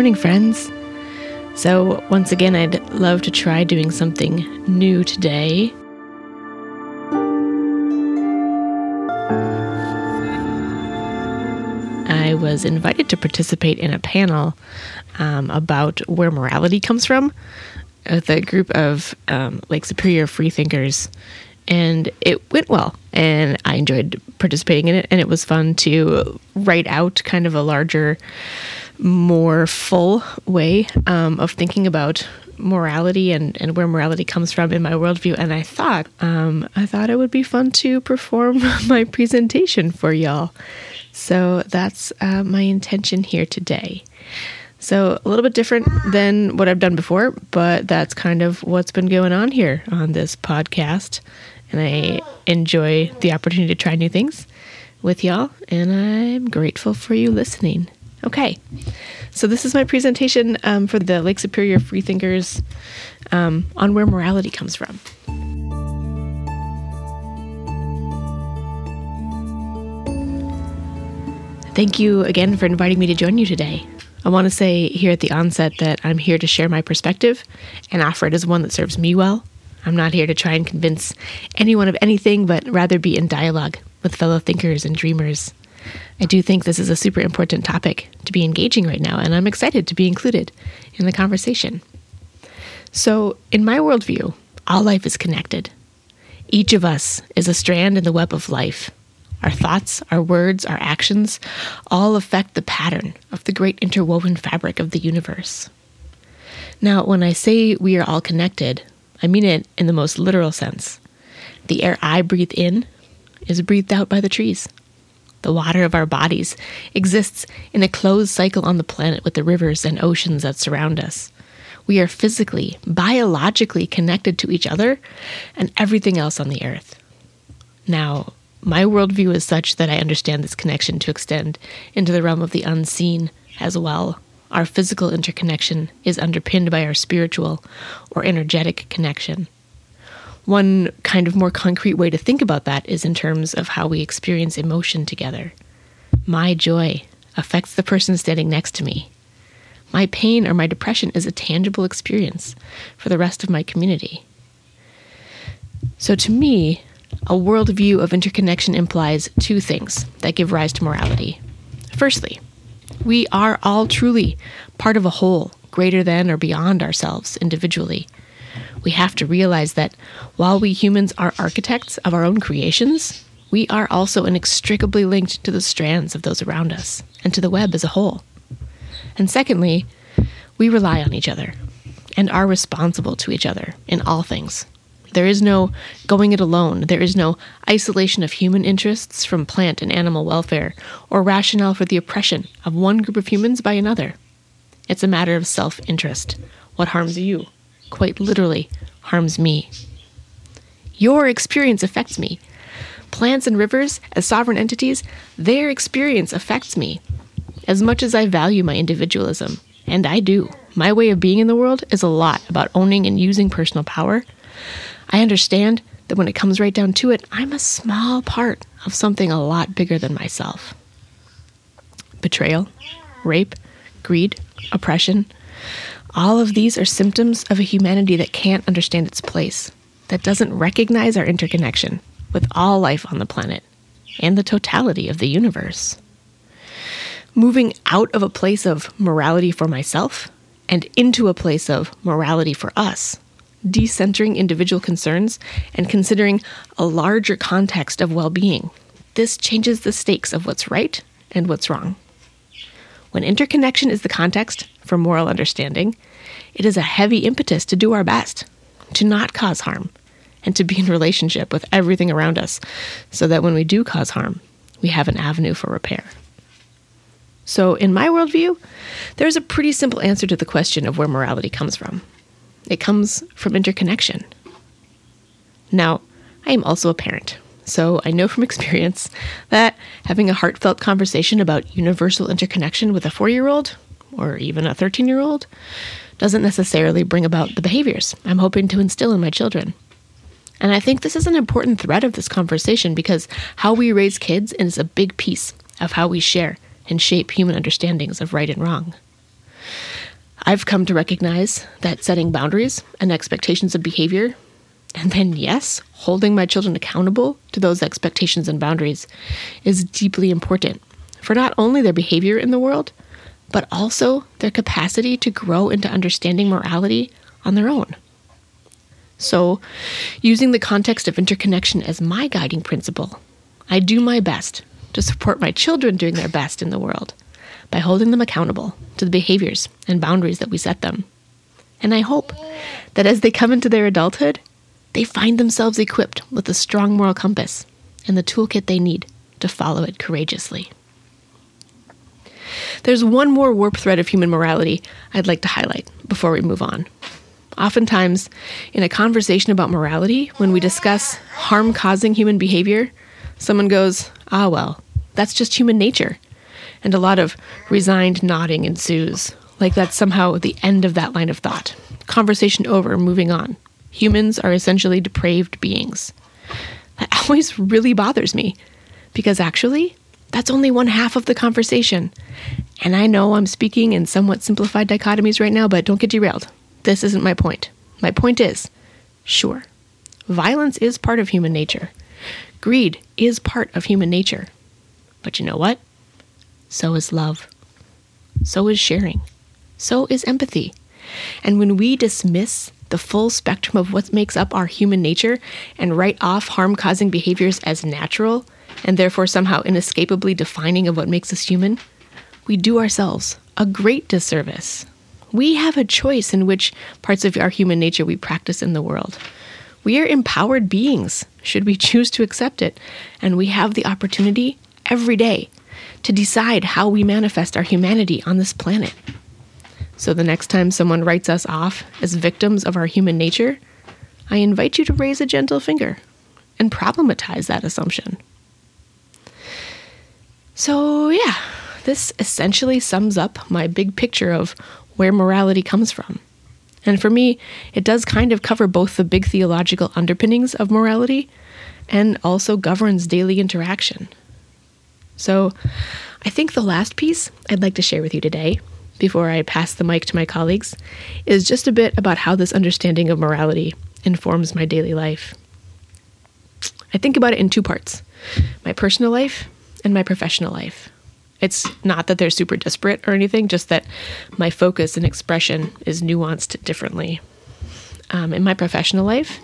Morning, friends. So, once again, I'd love to try doing something new today. I was invited to participate in a panel um, about where morality comes from with a group of um, Lake Superior freethinkers, and it went well. And I enjoyed participating in it, and it was fun to write out kind of a larger, more full way um, of thinking about morality and, and where morality comes from in my worldview. And I thought, um, I thought it would be fun to perform my presentation for y'all. So that's uh, my intention here today. So, a little bit different than what I've done before, but that's kind of what's been going on here on this podcast. And I enjoy the opportunity to try new things with y'all, and I'm grateful for you listening. Okay, so this is my presentation um, for the Lake Superior Freethinkers um, on where morality comes from. Thank you again for inviting me to join you today. I want to say here at the onset that I'm here to share my perspective and offer it as one that serves me well. I'm not here to try and convince anyone of anything, but rather be in dialogue with fellow thinkers and dreamers. I do think this is a super important topic to be engaging right now, and I'm excited to be included in the conversation. So, in my worldview, all life is connected. Each of us is a strand in the web of life, our thoughts, our words, our actions all affect the pattern of the great interwoven fabric of the universe. Now, when I say we are all connected, I mean it in the most literal sense. The air I breathe in is breathed out by the trees. The water of our bodies exists in a closed cycle on the planet with the rivers and oceans that surround us. We are physically, biologically connected to each other and everything else on the earth. Now, my worldview is such that I understand this connection to extend into the realm of the unseen as well. Our physical interconnection is underpinned by our spiritual or energetic connection. One kind of more concrete way to think about that is in terms of how we experience emotion together. My joy affects the person standing next to me. My pain or my depression is a tangible experience for the rest of my community. So, to me, a worldview of interconnection implies two things that give rise to morality. Firstly, we are all truly part of a whole, greater than or beyond ourselves individually. We have to realize that while we humans are architects of our own creations, we are also inextricably linked to the strands of those around us and to the web as a whole. And secondly, we rely on each other and are responsible to each other in all things. There is no going it alone. There is no isolation of human interests from plant and animal welfare, or rationale for the oppression of one group of humans by another. It's a matter of self interest. What harms you, quite literally, harms me. Your experience affects me. Plants and rivers, as sovereign entities, their experience affects me. As much as I value my individualism, and I do, my way of being in the world is a lot about owning and using personal power I understand that when it comes right down to it, I'm a small part of something a lot bigger than myself. Betrayal, rape, greed, oppression, all of these are symptoms of a humanity that can't understand its place, that doesn't recognize our interconnection with all life on the planet and the totality of the universe. Moving out of a place of morality for myself and into a place of morality for us decentering individual concerns and considering a larger context of well being. This changes the stakes of what's right and what's wrong. When interconnection is the context for moral understanding, it is a heavy impetus to do our best, to not cause harm, and to be in relationship with everything around us so that when we do cause harm, we have an avenue for repair. So, in my worldview, there's a pretty simple answer to the question of where morality comes from. It comes from interconnection. Now, I am also a parent, so I know from experience that having a heartfelt conversation about universal interconnection with a four year old, or even a 13 year old, doesn't necessarily bring about the behaviors I'm hoping to instill in my children. And I think this is an important thread of this conversation because how we raise kids is a big piece of how we share and shape human understandings of right and wrong. I've come to recognize that setting boundaries and expectations of behavior, and then, yes, holding my children accountable to those expectations and boundaries is deeply important for not only their behavior in the world, but also their capacity to grow into understanding morality on their own. So, using the context of interconnection as my guiding principle, I do my best to support my children doing their best in the world by holding them accountable to the behaviors and boundaries that we set them. And I hope that as they come into their adulthood, they find themselves equipped with a strong moral compass and the toolkit they need to follow it courageously. There's one more warp thread of human morality I'd like to highlight before we move on. Oftentimes, in a conversation about morality, when we discuss harm causing human behavior, someone goes, ah, well, that's just human nature. And a lot of resigned nodding ensues, like that's somehow the end of that line of thought. Conversation over, moving on. Humans are essentially depraved beings. That always really bothers me, because actually, that's only one half of the conversation. And I know I'm speaking in somewhat simplified dichotomies right now, but don't get derailed. This isn't my point. My point is sure, violence is part of human nature, greed is part of human nature. But you know what? So is love. So is sharing. So is empathy. And when we dismiss the full spectrum of what makes up our human nature and write off harm causing behaviors as natural, and therefore somehow inescapably defining of what makes us human, we do ourselves a great disservice. We have a choice in which parts of our human nature we practice in the world. We are empowered beings, should we choose to accept it, and we have the opportunity every day to decide how we manifest our humanity on this planet. So the next time someone writes us off as victims of our human nature, I invite you to raise a gentle finger and problematize that assumption. So, yeah, this essentially sums up my big picture of where morality comes from. And for me, it does kind of cover both the big theological underpinnings of morality and also governs daily interaction. So, I think the last piece I'd like to share with you today, before I pass the mic to my colleagues, is just a bit about how this understanding of morality informs my daily life. I think about it in two parts my personal life and my professional life. It's not that they're super disparate or anything, just that my focus and expression is nuanced differently. Um, in my professional life,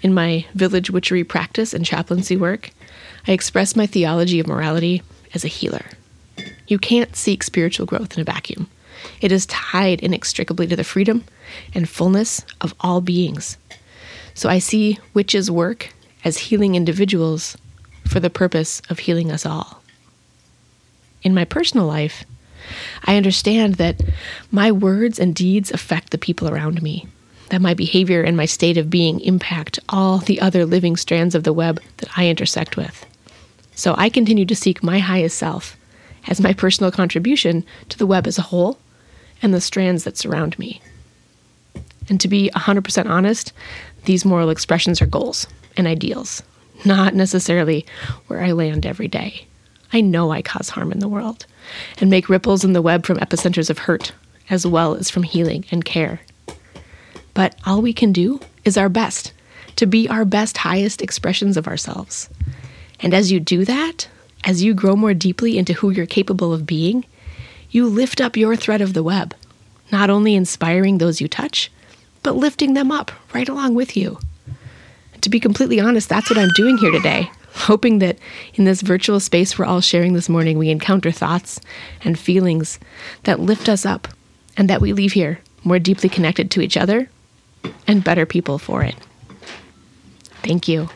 in my village witchery practice and chaplaincy work, I express my theology of morality as a healer. You can't seek spiritual growth in a vacuum. It is tied inextricably to the freedom and fullness of all beings. So I see witches' work as healing individuals for the purpose of healing us all. In my personal life, I understand that my words and deeds affect the people around me, that my behavior and my state of being impact all the other living strands of the web that I intersect with. So I continue to seek my highest self as my personal contribution to the web as a whole and the strands that surround me. And to be 100% honest, these moral expressions are goals and ideals not necessarily where I land every day. I know I cause harm in the world and make ripples in the web from epicenters of hurt, as well as from healing and care. But all we can do is our best to be our best, highest expressions of ourselves. And as you do that, as you grow more deeply into who you're capable of being, you lift up your thread of the web, not only inspiring those you touch, but lifting them up right along with you to be completely honest, that's what I'm doing here today. Hoping that in this virtual space we're all sharing this morning, we encounter thoughts and feelings that lift us up and that we leave here more deeply connected to each other and better people for it. Thank you.